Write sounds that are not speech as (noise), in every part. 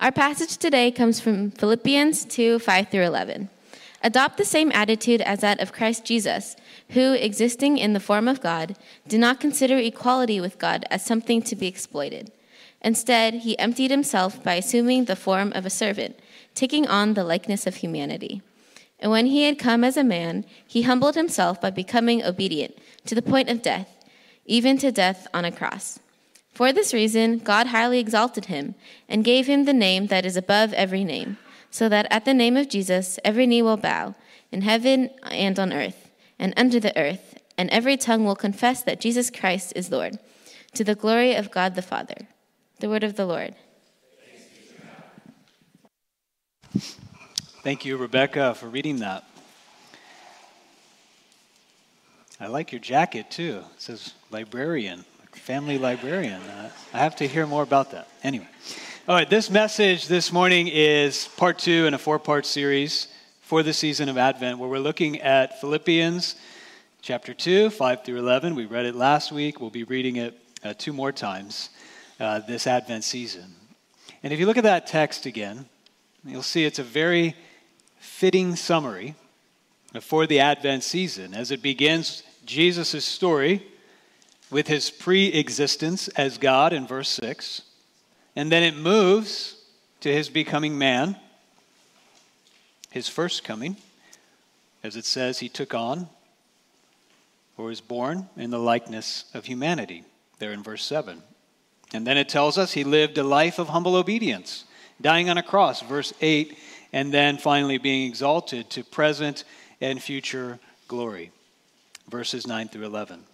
Our passage today comes from Philippians 2 5 through 11. Adopt the same attitude as that of Christ Jesus, who, existing in the form of God, did not consider equality with God as something to be exploited. Instead, he emptied himself by assuming the form of a servant, taking on the likeness of humanity. And when he had come as a man, he humbled himself by becoming obedient to the point of death, even to death on a cross. For this reason, God highly exalted him and gave him the name that is above every name so that at the name of Jesus every knee will bow, in heaven and on earth, and under the earth, and every tongue will confess that Jesus Christ is Lord, to the glory of God the Father. The word of the Lord. Thank you, Rebecca, for reading that. I like your jacket too. It says librarian, family librarian. Uh, I have to hear more about that. Anyway. All right, this message this morning is part two in a four part series for the season of Advent, where we're looking at Philippians chapter 2, 5 through 11. We read it last week. We'll be reading it uh, two more times uh, this Advent season. And if you look at that text again, you'll see it's a very fitting summary for the Advent season as it begins Jesus' story with his pre existence as God in verse 6 and then it moves to his becoming man, his first coming. As it says, he took on or was born in the likeness of humanity, there in verse 7. And then it tells us he lived a life of humble obedience, dying on a cross, verse 8, and then finally being exalted to present and future glory, verses 9 through 11,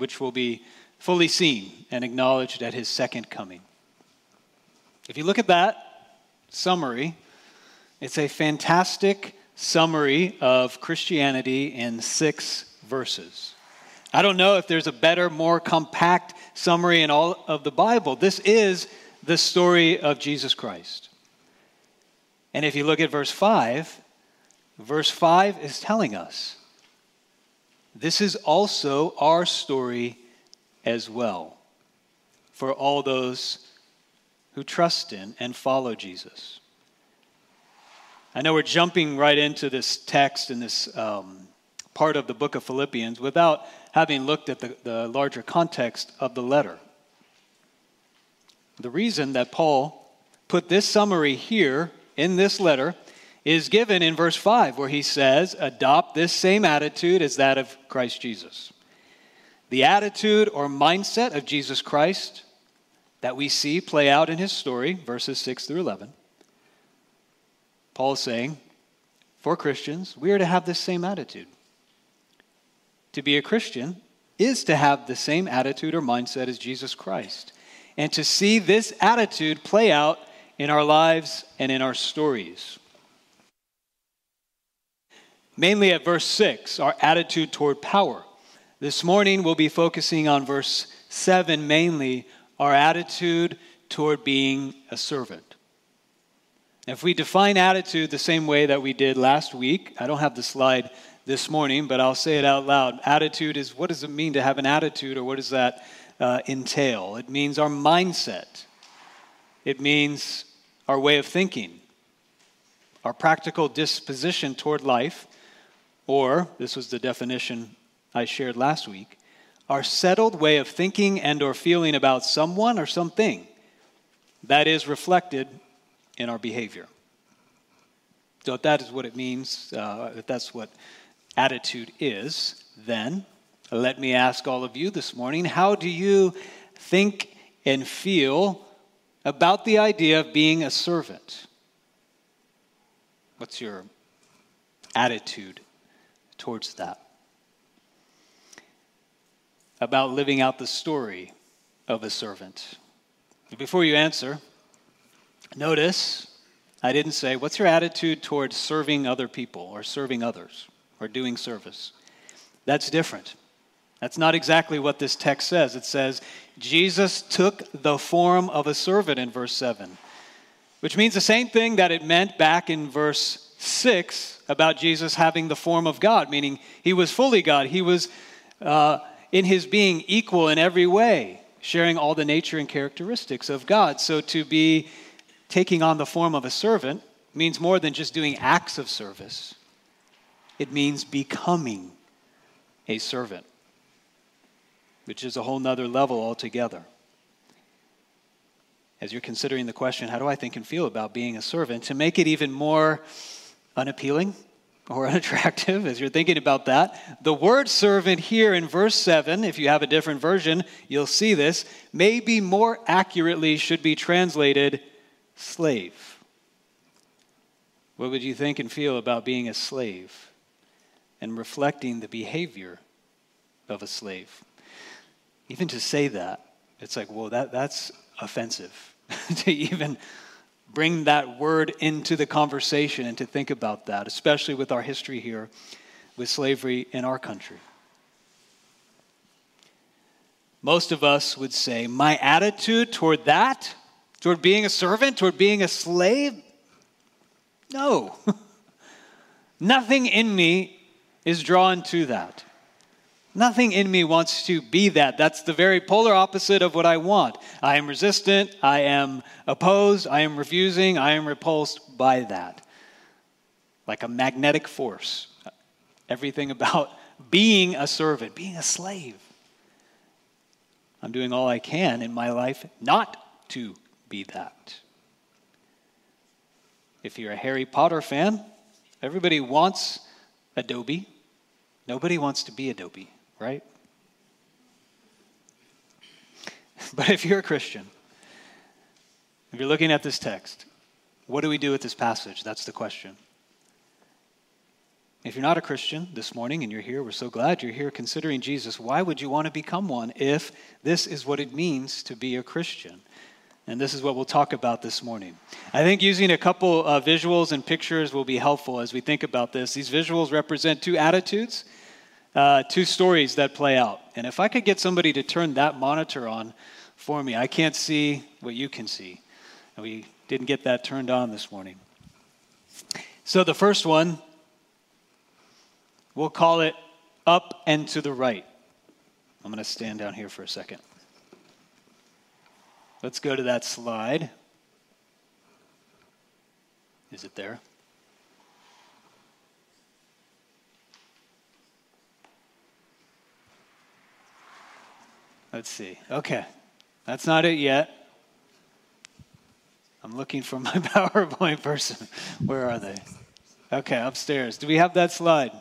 which will be fully seen and acknowledged at his second coming. If you look at that summary, it's a fantastic summary of Christianity in six verses. I don't know if there's a better, more compact summary in all of the Bible. This is the story of Jesus Christ. And if you look at verse 5, verse 5 is telling us this is also our story as well for all those who trust in and follow Jesus. I know we're jumping right into this text and this um, part of the book of Philippians without having looked at the, the larger context of the letter. The reason that Paul put this summary here in this letter is given in verse 5, where he says, Adopt this same attitude as that of Christ Jesus. The attitude or mindset of Jesus Christ that we see play out in his story, verses 6 through 11. Paul is saying, for Christians, we are to have this same attitude. To be a Christian is to have the same attitude or mindset as Jesus Christ, and to see this attitude play out in our lives and in our stories. Mainly at verse 6, our attitude toward power. This morning, we'll be focusing on verse 7 mainly our attitude toward being a servant. If we define attitude the same way that we did last week, I don't have the slide this morning, but I'll say it out loud. Attitude is what does it mean to have an attitude, or what does that uh, entail? It means our mindset, it means our way of thinking, our practical disposition toward life, or this was the definition I shared last week our settled way of thinking and or feeling about someone or something that is reflected in our behavior. So if that is what it means uh, if that's what attitude is then let me ask all of you this morning how do you think and feel about the idea of being a servant? What's your attitude towards that about living out the story of a servant. Before you answer, notice I didn't say, What's your attitude towards serving other people or serving others or doing service? That's different. That's not exactly what this text says. It says, Jesus took the form of a servant in verse 7, which means the same thing that it meant back in verse 6 about Jesus having the form of God, meaning he was fully God. He was uh, in his being equal in every way, sharing all the nature and characteristics of God. So to be taking on the form of a servant means more than just doing acts of service, it means becoming a servant, which is a whole nother level altogether. As you're considering the question, how do I think and feel about being a servant? To make it even more unappealing or (laughs) unattractive, as you're thinking about that, the word servant here in verse 7, if you have a different version, you'll see this, maybe more accurately should be translated slave. What would you think and feel about being a slave and reflecting the behavior of a slave? Even to say that, it's like, well, that, that's offensive (laughs) to even bring that word into the conversation and to think about that, especially with our history here with slavery in our country. Most of us would say, my attitude toward that Toward being a servant? Toward being a slave? No. (laughs) Nothing in me is drawn to that. Nothing in me wants to be that. That's the very polar opposite of what I want. I am resistant. I am opposed. I am refusing. I am repulsed by that. Like a magnetic force. Everything (laughs) about being a servant, being a slave. I'm doing all I can in my life not to be that. If you're a Harry Potter fan, everybody wants a Dobby. Nobody wants to be a Dobby, right? (laughs) But if you're a Christian, if you're looking at this text, what do we do with this passage? That's the question. If you're not a Christian this morning and you're here, we're so glad you're here considering Jesus. Why would you want to become one if this is what it means to be a Christian? And this is what we'll talk about this morning. I think using a couple uh, visuals and pictures will be helpful as we think about this. These visuals represent two attitudes, uh, two stories that play out. And if I could get somebody to turn that monitor on for me, I can't see what you can see. And we didn't get that turned on this morning. So the first one, we'll call it up and to the right. I'm going to stand down here for a second. Let's go to that slide. Is it there? Let's see. Okay. That's not it yet. I'm looking for my (laughs) PowerPoint person. Where are they? Okay, upstairs. Do we have that slide?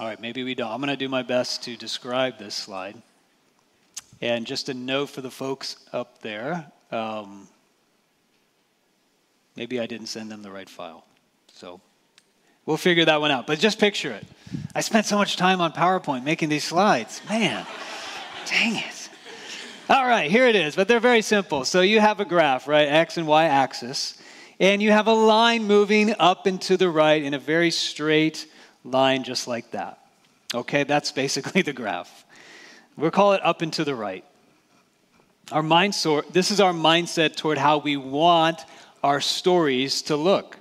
All right, maybe we don't. I'm going to do my best to describe this slide. And just a note for the folks up there um, maybe I didn't send them the right file. So we'll figure that one out. But just picture it. I spent so much time on PowerPoint making these slides. Man, dang it. All right, here it is. But they're very simple. So you have a graph, right? X and Y axis. And you have a line moving up and to the right in a very straight line just like that. Okay, that's basically the graph. We'll call it up and to the right. Our mind sort, this is our mindset toward how we want our stories to look,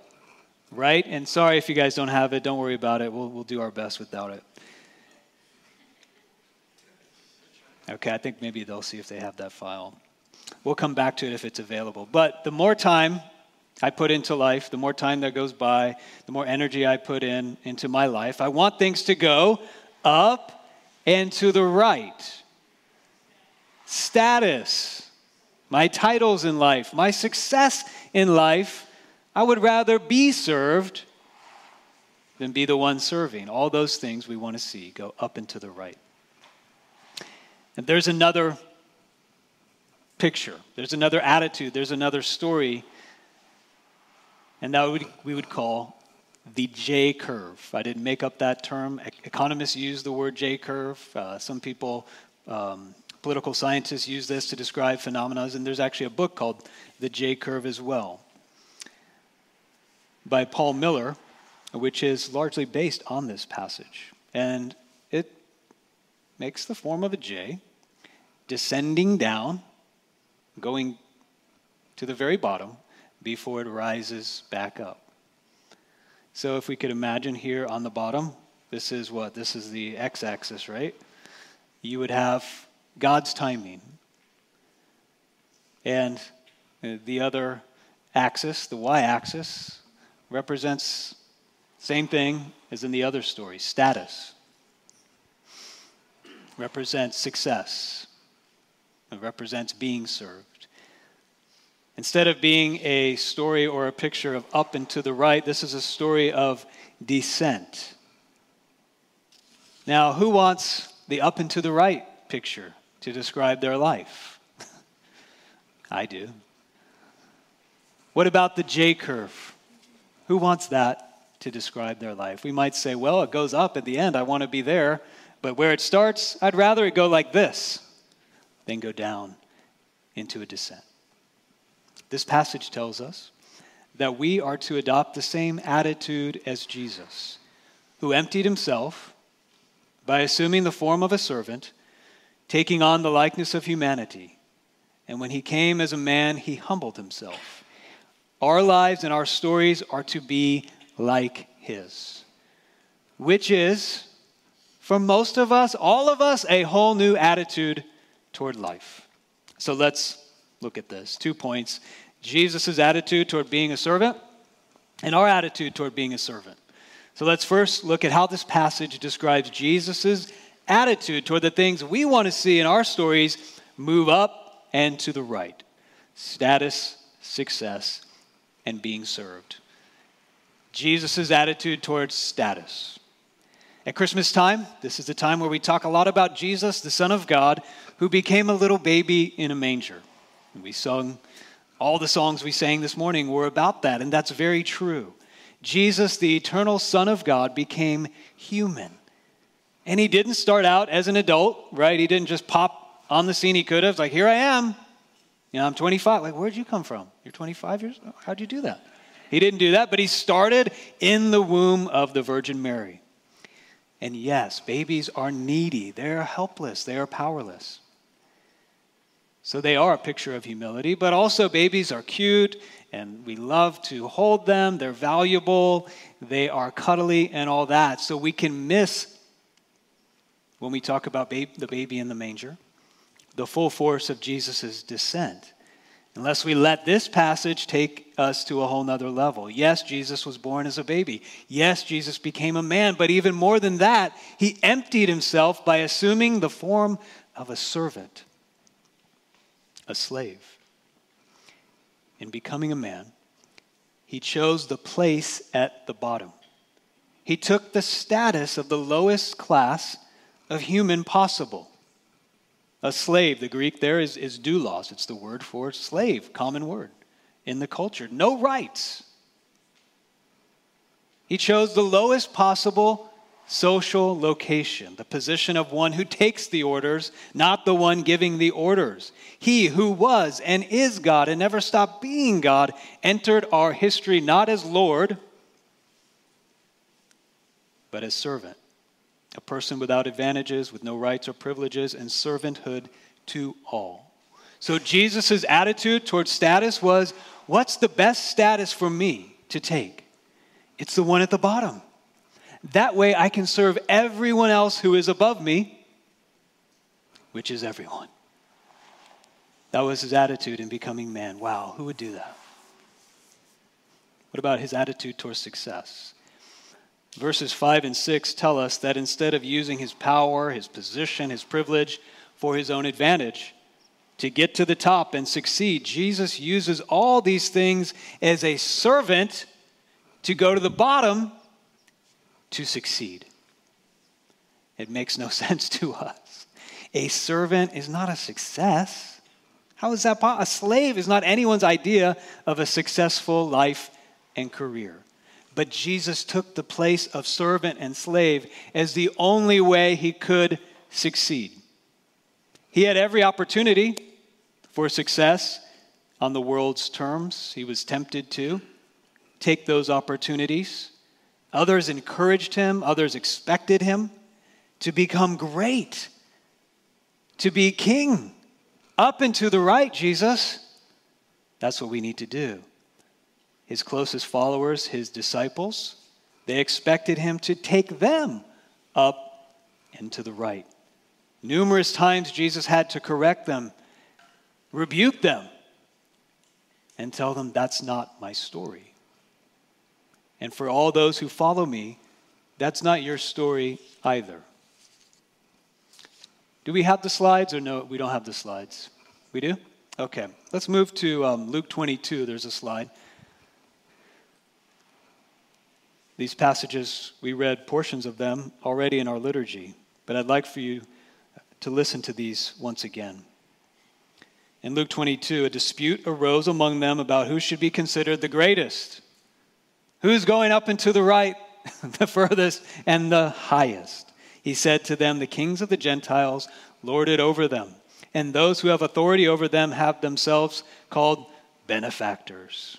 right? And sorry if you guys don't have it, don't worry about it. We'll, we'll do our best without it. Okay, I think maybe they'll see if they have that file. We'll come back to it if it's available. But the more time I put into life, the more time that goes by, the more energy I put in into my life. I want things to go up and to the right. Status, my titles in life, my success in life, I would rather be served than be the one serving. All those things we want to see go up and to the right. And there's another picture, there's another attitude, there's another story and that would, we would call the J curve. I didn't make up that term. Economists use the word J curve. Uh, some people, um, political scientists, use this to describe phenomena, and there's actually a book called The J Curve as well by Paul Miller, which is largely based on this passage. And it makes the form of a J, descending down, going to the very bottom, before it rises back up. So if we could imagine here on the bottom, this is what? This is the x axis, right? you would have God's timing. And the other axis, the y axis, represents same thing as in the other story, status. Represents success. It represents being served. Instead of being a story or a picture of up and to the right, this is a story of descent. Now, who wants the up and to the right picture to describe their life? (laughs) I do. What about the J curve? Who wants that to describe their life? We might say, well, it goes up at the end. I want to be there. But where it starts, I'd rather it go like this than go down into a descent. This passage tells us that we are to adopt the same attitude as Jesus, who emptied himself by assuming the form of a servant, taking on the likeness of humanity. And when he came as a man, he humbled himself. Our lives and our stories are to be like his, which is, for most of us, all of us, a whole new attitude toward life. So let's look at this. Two points Jesus' attitude toward being a servant and our attitude toward being a servant. So let's first look at how this passage describes Jesus' attitude toward the things we want to see in our stories move up and to the right status, success, and being served. Jesus' attitude towards status. At Christmas time, this is the time where we talk a lot about Jesus, the Son of God, who became a little baby in a manger. And we sung, all the songs we sang this morning were about that, and that's very true. Jesus, the eternal Son of God, became human. And he didn't start out as an adult, right? He didn't just pop on the scene. He could have, like, here I am. You know, I'm 25. Like, where'd you come from? You're 25 years? old? How'd you do that? He didn't do that, but he started in the womb of the Virgin Mary. And yes, babies are needy, they're helpless, they are powerless. So they are a picture of humility, but also babies are cute and we love to hold them. They're valuable, they are cuddly, and all that. So we can miss, when we talk about the baby in the manger, the full force of Jesus' descent unless we let this passage take us to a whole nother level. Yes, Jesus was born as a baby. Yes, Jesus became a man, but even more than that, he emptied himself by assuming the form of a servant, a slave. In becoming a man, he chose the place at the bottom. He took the status of the lowest class of human possible a slave. The Greek there is, is doulos. It's the word for slave, common word in the culture. No rights. He chose the lowest possible social location, the position of one who takes the orders, not the one giving the orders. He who was and is God and never stopped being God entered our history not as Lord, but as servant a person without advantages, with no rights or privileges, and servanthood to all. So Jesus' attitude towards status was what's the best status for me to take? It's the one at the bottom. That way I can serve everyone else who is above me, which is everyone. That was his attitude in becoming man. Wow, who would do that? What about his attitude towards success? Verses 5 and 6 tell us that instead of using his power, his position, his privilege for his own advantage to get to the top and succeed, Jesus uses all these things as a servant to go to the bottom to succeed. It makes no (laughs) sense to us. A servant is not a success. How is that possible? A slave is not anyone's idea of a successful life and career. But Jesus took the place of servant and slave as the only way he could succeed. He had every opportunity for success on the world's terms. He was tempted to take those opportunities. Others encouraged him, others expected him to become great, to be king. Up and to the right, Jesus. That's what we need to do his closest followers, his disciples, they expected him to take them up and to the right. Numerous times Jesus had to correct them, rebuke them, and tell them that's not my story. And for all those who follow me, that's not your story either. Do we have the slides or no? We don't have the slides. We do? Okay. Let's move to um, Luke 22. There's a slide. These passages, we read portions of them already in our liturgy, but I'd like for you to listen to these once again. In Luke 22, a dispute arose among them about who should be considered the greatest. Who's going up and to the right, (laughs) the furthest, and the highest? He said to them, The kings of the Gentiles lord it over them, and those who have authority over them have themselves called benefactors.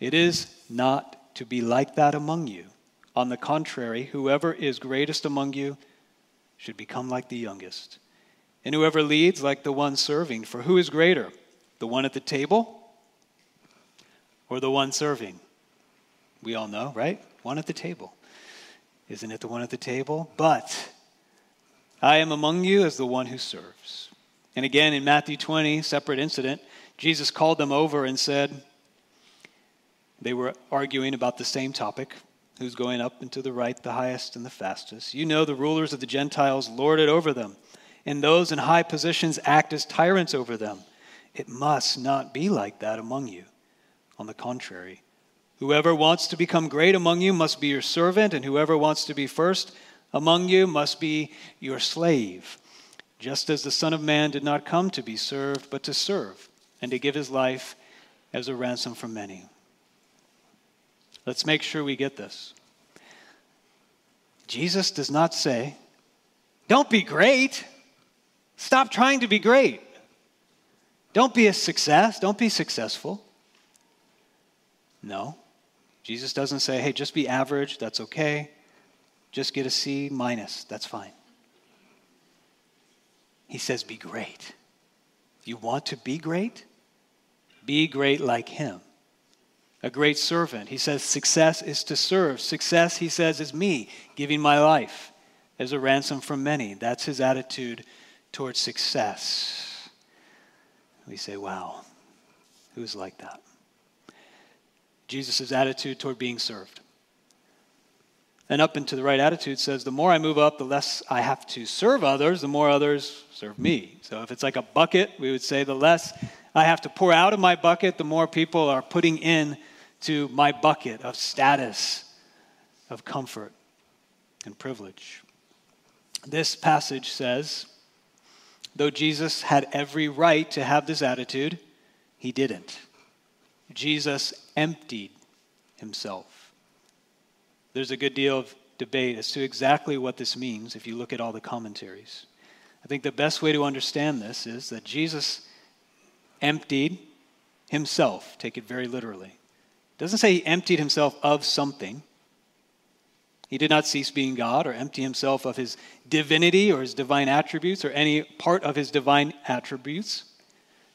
It is not to be like that among you. On the contrary, whoever is greatest among you should become like the youngest, and whoever leads like the one serving. For who is greater, the one at the table or the one serving? We all know, right? One at the table. Isn't it the one at the table? But I am among you as the one who serves. And again in Matthew 20, separate incident, Jesus called them over and said, they were arguing about the same topic who's going up and to the right, the highest, and the fastest. You know the rulers of the Gentiles lord it over them, and those in high positions act as tyrants over them. It must not be like that among you. On the contrary, Whoever wants to become great among you must be your servant, and whoever wants to be first among you must be your slave. Just as the Son of Man did not come to be served, but to serve, and to give his life as a ransom for many. Let's make sure we get this. Jesus does not say, Don't be great. Stop trying to be great. Don't be a success. Don't be successful. No. Jesus doesn't say, hey, just be average, that's okay. Just get a C minus, that's fine. He says, be great. You want to be great? Be great like him. A great servant. He says, success is to serve. Success, he says, is me giving my life as a ransom for many. That's his attitude towards success. We say, wow, who's like that? Jesus' attitude toward being served. And up into the right attitude says, the more I move up, the less I have to serve others, the more others serve me. So if it's like a bucket, we would say the less I have to pour out of my bucket, the more people are putting in to my bucket of status, of comfort, and privilege. This passage says, though Jesus had every right to have this attitude, he didn't. Jesus emptied himself. There's a good deal of debate as to exactly what this means if you look at all the commentaries. I think the best way to understand this is that Jesus emptied himself, take it very literally. It doesn't say he emptied himself of something. He did not cease being God or empty himself of his divinity or his divine attributes or any part of his divine attributes.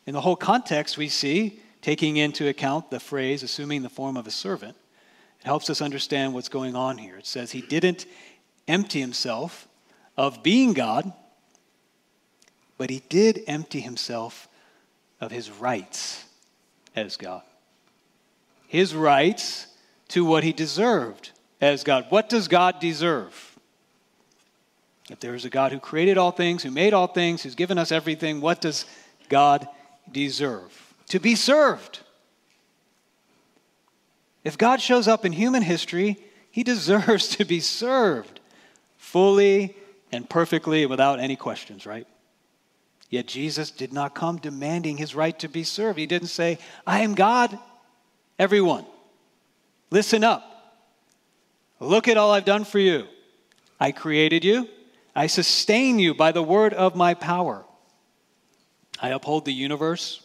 In the whole context, we see taking into account the phrase, assuming the form of a servant, it helps us understand what's going on here. It says he didn't empty himself of being God, but he did empty himself of his rights as God. His rights to what he deserved as God. What does God deserve? If there is a God who created all things, who made all things, who's given us everything, what does God deserve? to be served. If God shows up in human history, he (laughs) deserves to be served fully and perfectly without any questions, right? Yet Jesus did not come demanding his right to be served. He didn't say, I am God, everyone. Listen up. Look at all I've done for you. I created you. I sustain you by the word of my power. I uphold the universe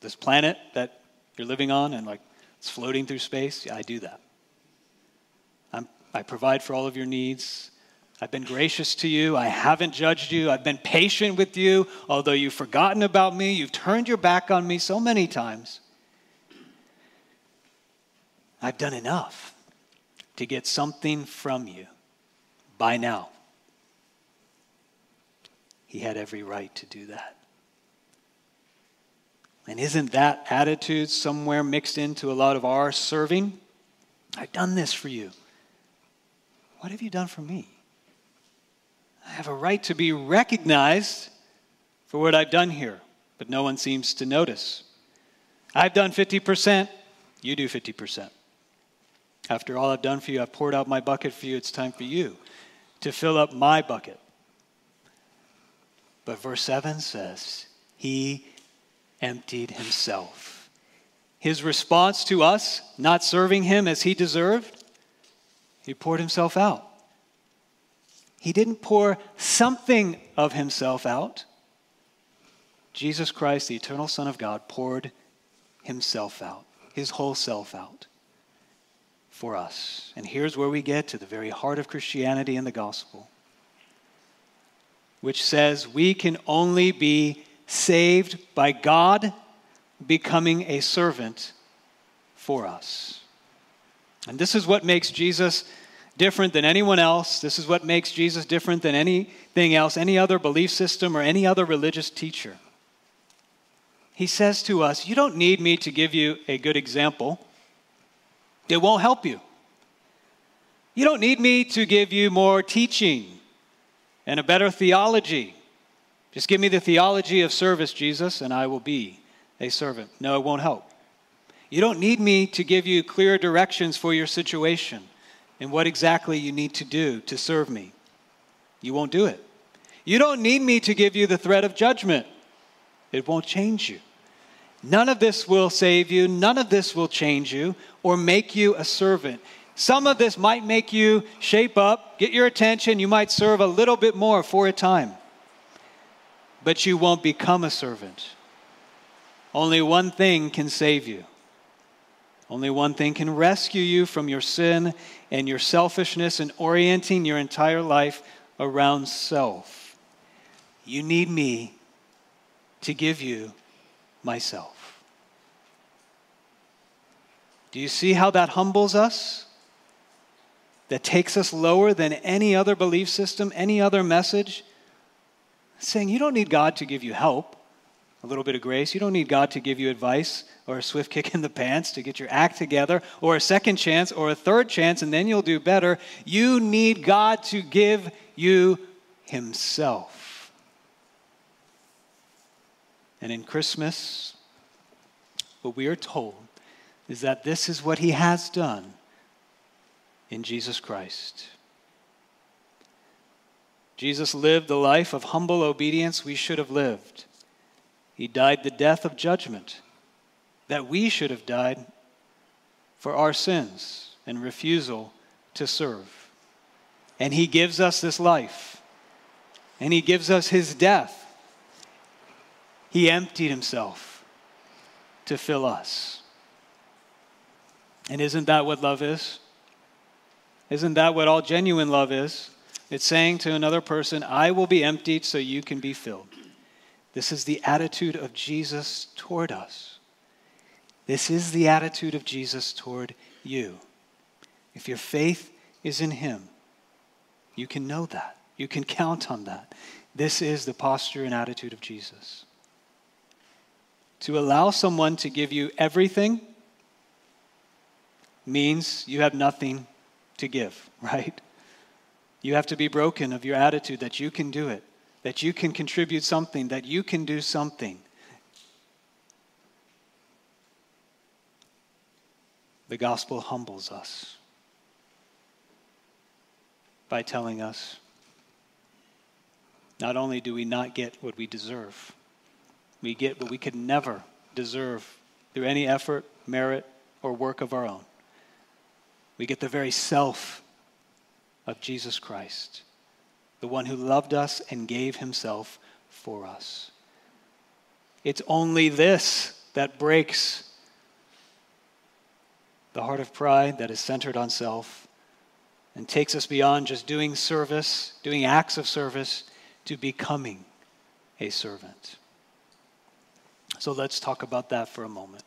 this planet that you're living on and like it's floating through space, yeah, I do that. I'm, I provide for all of your needs. I've been gracious to you. I haven't judged you. I've been patient with you. Although you've forgotten about me, you've turned your back on me so many times. I've done enough to get something from you by now. he had every right to do that. And isn't that attitude somewhere mixed into a lot of our serving? I've done this for you. What have you done for me? I have a right to be recognized for what I've done here, but no one seems to notice. I've done 50%, you do 50%. After all I've done for you, I've poured out my bucket for you. It's time for you to fill up my bucket. But verse 7 says, He emptied himself. His response to us, not serving him as he deserved, he poured himself out. He didn't pour something of himself out. Jesus Christ, the eternal Son of God, poured himself out, his whole self out for us. And here's where we get to the very heart of Christianity and the gospel, which says we can only be saved by God becoming a servant for us. And this is what makes Jesus different than anyone else. This is what makes Jesus different than anything else, any other belief system, or any other religious teacher. He says to us, You don't need me to give you a good example, it won't help you. You don't need me to give you more teaching and a better theology. Just give me the theology of service, Jesus, and I will be a servant. No, it won't help. You don't need me to give you clear directions for your situation and what exactly you need to do to serve me. You won't do it. You don't need me to give you the threat of judgment. It won't change you. None of this will save you. None of this will change you or make you a servant. Some of this might make you shape up, get your attention. You might serve a little bit more for a time, but you won't become a servant. Only one thing can save you. Only one thing can rescue you from your sin and your selfishness and orienting your entire life around self. You need me to give you myself. Do you see how that humbles us? That takes us lower than any other belief system, any other message? Saying you don't need God to give you help, a little bit of grace. You don't need God to give you advice or a swift (laughs) kick in the pants to get your act together, or a second chance, or a third chance, and then you'll do better. You need God to give you Himself. And in Christmas, what we are told is that this is what He has done in Jesus Christ. Jesus lived the life of humble obedience we should have lived. He died the death of judgment that we should have died for our sins and refusal to serve. And He gives us this life, and He gives us His death. He emptied Himself to fill us. And isn't that what love is? Isn't that what all genuine love is? It's saying to another person, I will be emptied so you can be filled. This is the attitude of Jesus toward us. This is the attitude of Jesus toward you. If your faith is in Him, you can know that. You can count on that. This is the posture and attitude of Jesus. To allow someone to give you everything means you have nothing to give, (laughs) right? You have to be broken of your attitude that you can do it, that you can contribute something, that you can do something. The gospel humbles us by telling us not only do we not get what we deserve, we get what we could never deserve through any effort, merit, or work of our own. We get the very self of Jesus Christ, the one who loved us and gave himself for us. It's only this that breaks the heart of pride that is centered on self and takes us beyond just doing service, doing acts of service, to becoming a servant. So let's talk about that for a moment.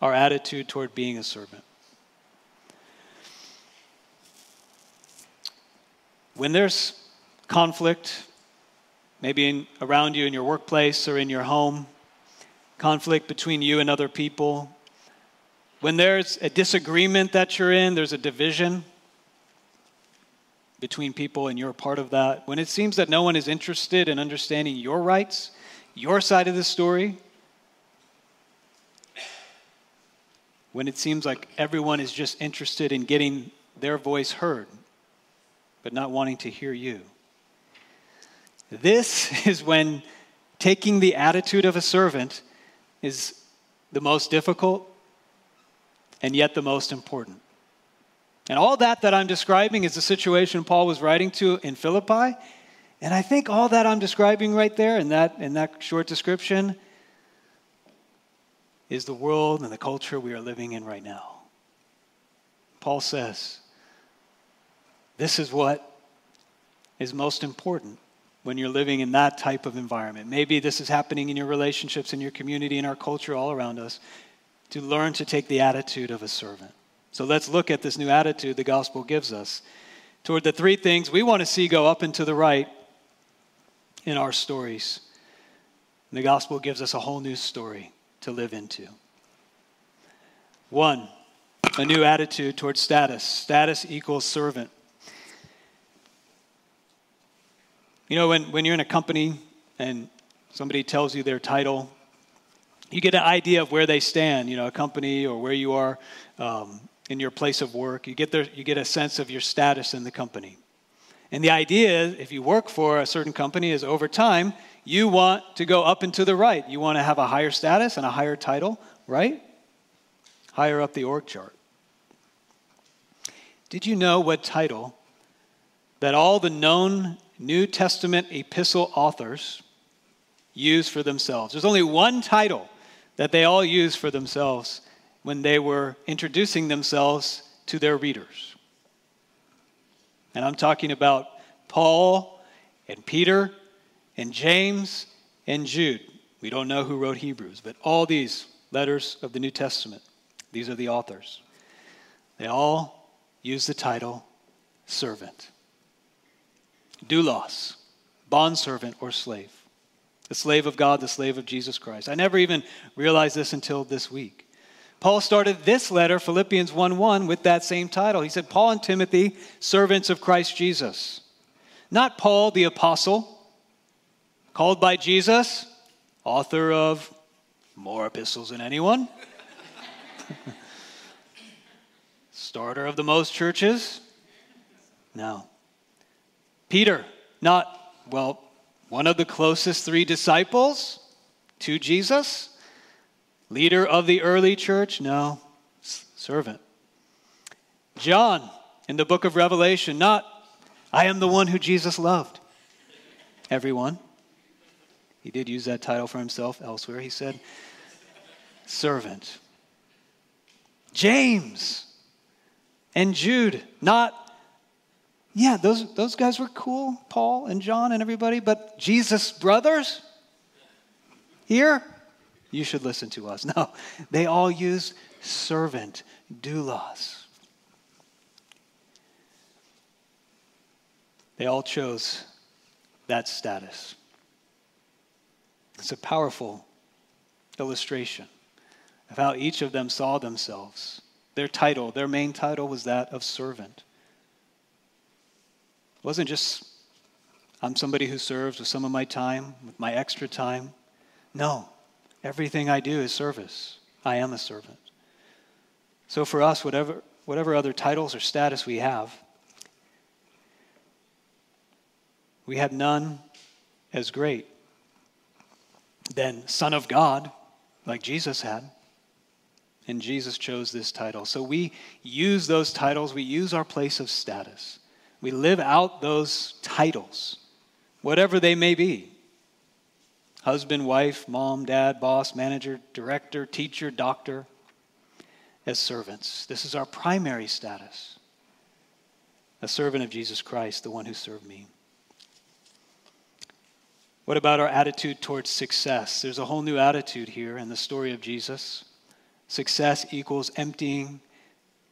Our attitude toward being a servant. When there's conflict, maybe in, around you in your workplace or in your home, conflict between you and other people. When there's a disagreement that you're in, there's a division between people and you're part of that. When it seems that no one is interested in understanding your rights, your side of the story, when it seems like everyone is just interested in getting their voice heard, but not wanting to hear you. This (laughs) is when taking the attitude of a servant is the most difficult and yet the most important. And all that that I'm describing is the situation Paul was writing to in Philippi. And I think all that I'm describing right there in that, in that short description is the world and the culture we are living in right now. Paul says, this is what is most important when you're living in that type of environment. Maybe this is happening in your relationships, in your community, in our culture, all around us, to learn to take the attitude of a servant. So let's look at this new attitude the gospel gives us toward the three things we want to see go up and to the right in our stories. The gospel gives us a whole new story to live into. One, a new attitude towards status. Status equals servant. You know, when, when you're in a company and somebody tells you their title, you get an idea of where they stand, you know, a company or where you are um, in your place of work. You get, there, you get a sense of your status in the company. And the idea, is, if you work for a certain company, is over time, you want to go up and to the right. You want to have a higher status and a higher title, right? Higher up the org chart. Did you know what title that all the known New Testament epistle authors use for themselves? There's only one title that they all use for themselves when they were introducing themselves to their readers. And I'm talking about Paul and Peter and James and Jude. We don't know who wrote Hebrews, but all these letters of the New Testament, these are the authors. They all use the title servant. Doulos, bondservant or slave. The slave of God, the slave of Jesus Christ. I never even realized this until this week. Paul started this letter, Philippians 1 1, with that same title. He said, Paul and Timothy, servants of Christ Jesus. Not Paul the apostle, called by Jesus, author of more epistles than anyone, (laughs) starter of the most churches. No. Peter, not, well, one of the closest three disciples to Jesus, leader of the early church. No, servant. John, in the book of Revelation, not, I am the one who Jesus loved. Everyone. He did use that title for himself elsewhere. He said, servant. James and Jude, not, yeah, those, those guys were cool, Paul and John and everybody, but Jesus' brothers here, you should listen to us. (laughs) No, they all use servant, doulos. They all chose that status. It's a powerful illustration of how each of them saw themselves. Their title, their main title was that of servant. Wasn't just, I'm somebody who serves with some of my time, with my extra time. No, everything I do is service. I am a servant. So for us, whatever, whatever other titles or status we have, we have none as great than Son of God, like Jesus had. And Jesus chose this title. So we use those titles, we use our place of status. We live out those titles, whatever they may be husband, wife, mom, dad, boss, manager, director, teacher, doctor, as servants. This is our primary status. A servant of Jesus Christ, the one who served me. What about our attitude towards success? There's a whole new attitude here in the story of Jesus. Success equals emptying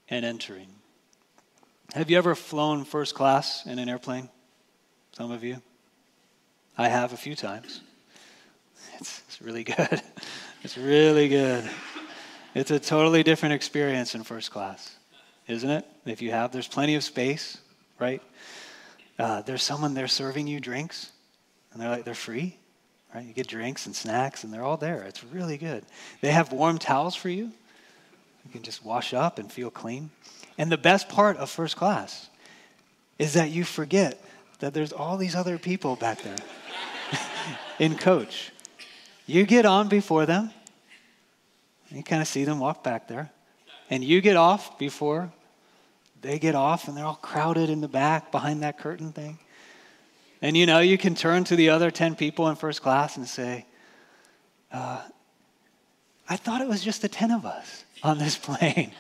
and entering. Have you ever flown first class in an airplane? Some of you? I have a few times. It's, it's really (laughs) good. It's really good. It's a totally different experience in first class, isn't it? If you have, there's plenty of space, right? Uh, there's someone there serving you drinks, and they're like, they're free, right? You get drinks and snacks, and they're all there. It's really good. They have warm towels for you. You can just wash up and feel clean. And the best part of first class is that you forget that there's all these other people back there (laughs) in coach. You get on before them. You kind of see them walk back there. And you get off before they get off, and they're all crowded in the back behind that curtain thing. And you know, you can turn to the other 10 people in first class and say, uh, I thought it was just the 10 of us on this (laughs) plane.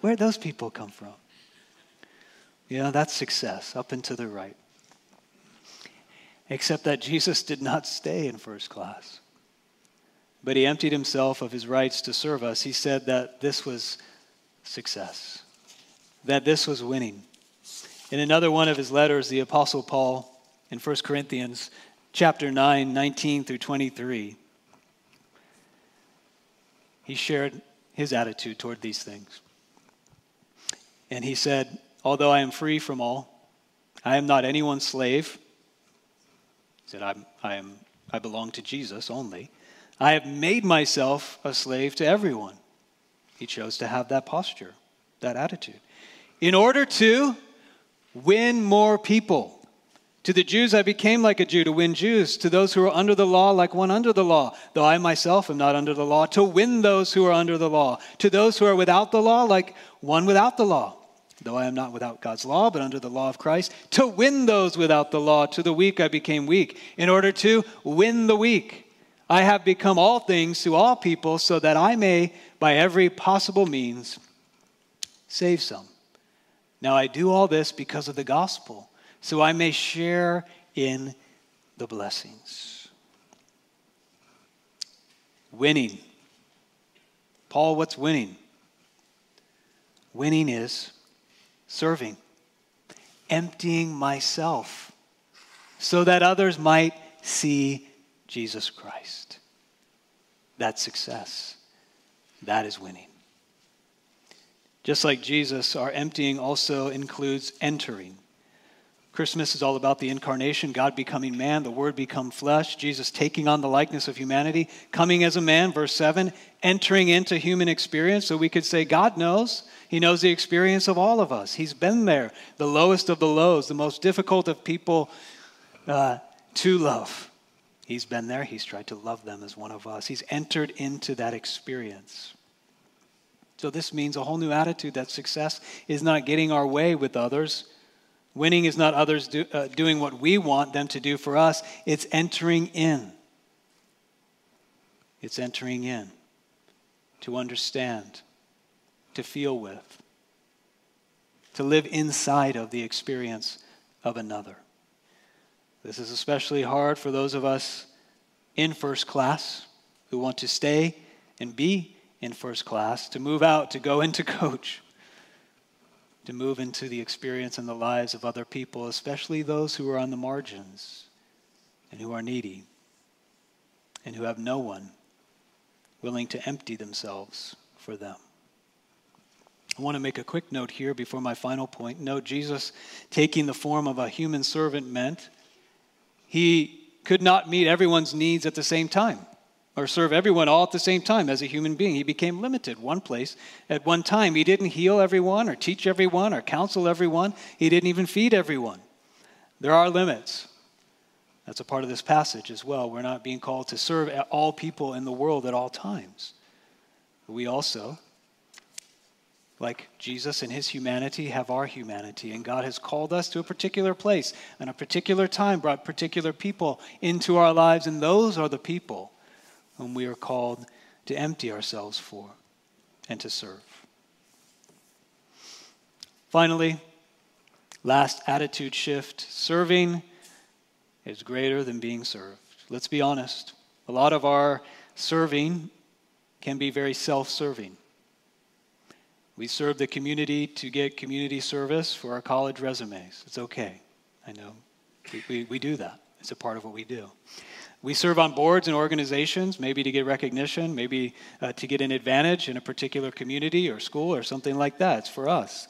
Where'd those people come from? You know, that's success, up and to the right. Except that Jesus did not stay in first class, but he emptied himself of his rights to serve us. He said that this was success, that this was winning. In another one of his letters, the Apostle Paul, in 1 Corinthians chapter 9, 19 through 23, he shared his attitude toward these things. And he said, Although I am free from all, I am not anyone's slave. He said, I'm, I, am, I belong to Jesus only. I have made myself a slave to everyone. He chose to have that posture, that attitude, in order to win more people. To the Jews, I became like a Jew to win Jews. To those who are under the law, like one under the law, though I myself am not under the law, to win those who are under the law. To those who are without the law, like one without the law, though I am not without God's law, but under the law of Christ. To win those without the law, to the weak I became weak, in order to win the weak. I have become all things to all people, so that I may, by every possible means, save some. Now I do all this because of the gospel so I may share in the blessings. Winning. Paul, what's winning? Winning is serving, emptying myself so that others might see Jesus Christ. That's success. That is winning. Just like Jesus, our emptying also includes entering. Christmas is all about the incarnation, God becoming man, the Word become flesh, Jesus taking on the likeness of humanity, coming as a man, verse 7, entering into human experience. So we could say, God knows. He knows the experience of all of us. He's been there, the lowest of the lows, the most difficult of people uh, to love. He's been there. He's tried to love them as one of us. He's entered into that experience. So this means a whole new attitude that success is not getting our way with others Winning is not others do, uh, doing what we want them to do for us, it's entering in. It's entering in to understand, to feel with, to live inside of the experience of another. This is especially hard for those of us in first class who want to stay and be in first class, to move out, to go (laughs) into coach to move into the experience and the lives of other people, especially those who are on the margins and who are needy and who have no one willing to empty themselves for them. I want to make a quick note here before my final point. Note Jesus taking the form of a human servant meant he could not meet everyone's needs at the same time or serve everyone all at the same time as a human being. He became limited one place at one time. He didn't heal everyone or teach everyone or counsel everyone. He didn't even feed everyone. There are limits. That's a part of this passage as well. We're not being called to serve all people in the world at all times. We also, like Jesus and his humanity, have our humanity. And God has called us to a particular place and a particular time, brought particular people into our lives, and those are the people whom we are called to empty ourselves for and to serve. Finally, last attitude shift serving is greater than being served. Let's be honest. A lot of our serving can be very self serving. We serve the community to get community service for our college resumes. It's okay. I know. We, we, we do that. It's a part of what we do. We serve on boards and organizations, maybe to get recognition, maybe uh, to get an advantage in a particular community or school or something like that. It's for us.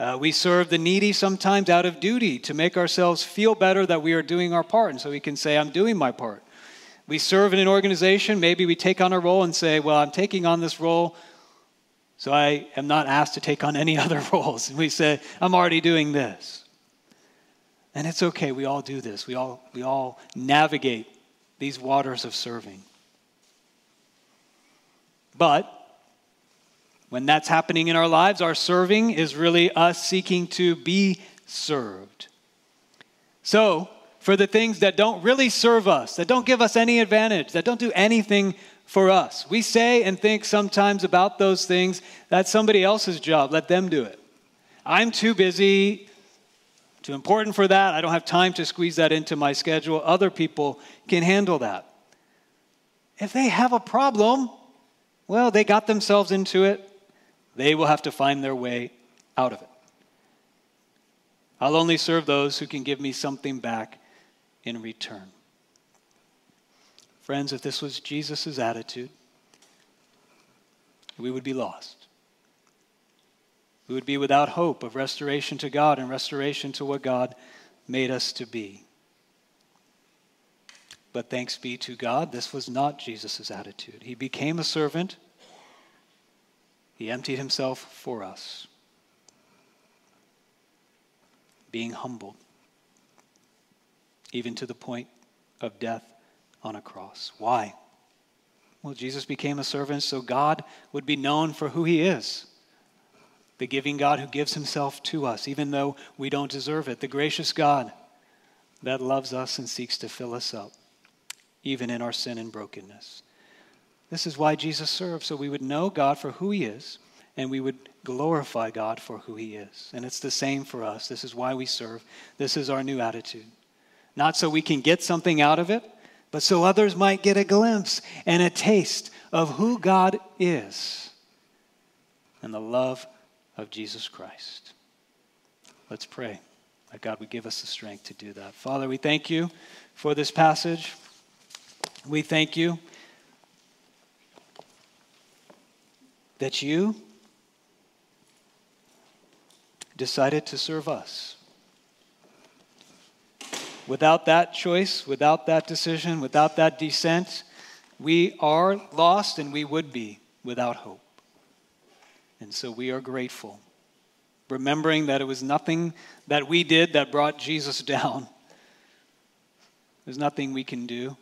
Uh, we serve the needy sometimes out of duty to make ourselves feel better that we are doing our part. And so we can say, I'm doing my part. We serve in an organization, maybe we take on a role and say, Well, I'm taking on this role, so I am not asked to take on any (laughs) other roles. And we say, I'm already doing this. And it's okay, we all do this. We all, we all navigate these waters of serving. But when that's happening in our lives, our serving is really us seeking to be served. So, for the things that don't really serve us, that don't give us any advantage, that don't do anything for us, we say and think sometimes about those things that's somebody else's job. Let them do it. I'm too busy, too important for that. I don't have time to squeeze that into my schedule. Other people can handle that. If they have a problem, well, they got themselves into it. They will have to find their way out of it. I'll only serve those who can give me something back in return. Friends, if this was Jesus' attitude, we would be lost. We would be without hope of restoration to God and restoration to what God made us to be. But thanks be to God, this was not Jesus' attitude. He became a servant, he emptied himself for us, being humbled, even to the point of death on a cross. Why? Well, Jesus became a servant so God would be known for who he is the giving God who gives himself to us, even though we don't deserve it, the gracious God that loves us and seeks to fill us up even in our sin and brokenness. This is why Jesus served, so we would know God for who He is and we would glorify God for who He is. And it's the same for us. This is why we serve. This is our new attitude. Not so we can get something out of it, but so others might get a glimpse and a taste of who God is and the love of Jesus Christ. Let's pray that God would give us the strength to do that. Father, we thank you for this passage. We thank you that you decided to serve us. Without that choice, without that decision, without that descent, we are lost and we would be without hope. And so we are grateful, remembering that it was nothing that we did that brought Jesus (laughs) down. There's nothing we can do.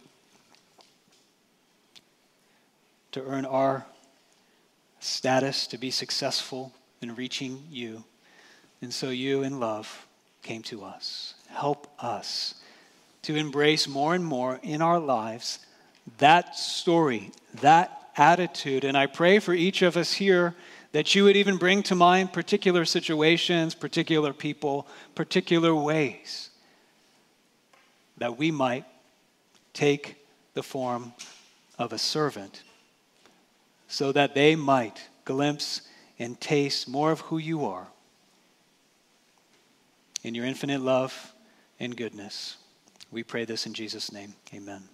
to earn our status, to be successful in reaching you. And so you, in love, came to us. Help us to embrace more and more in our lives that story, that attitude. And I pray for each of us here that you would even bring to mind particular situations, particular people, particular ways that we might take the form of a servant so that they might glimpse and taste more of who you are in your infinite love and goodness. We pray this in Jesus' name. Amen.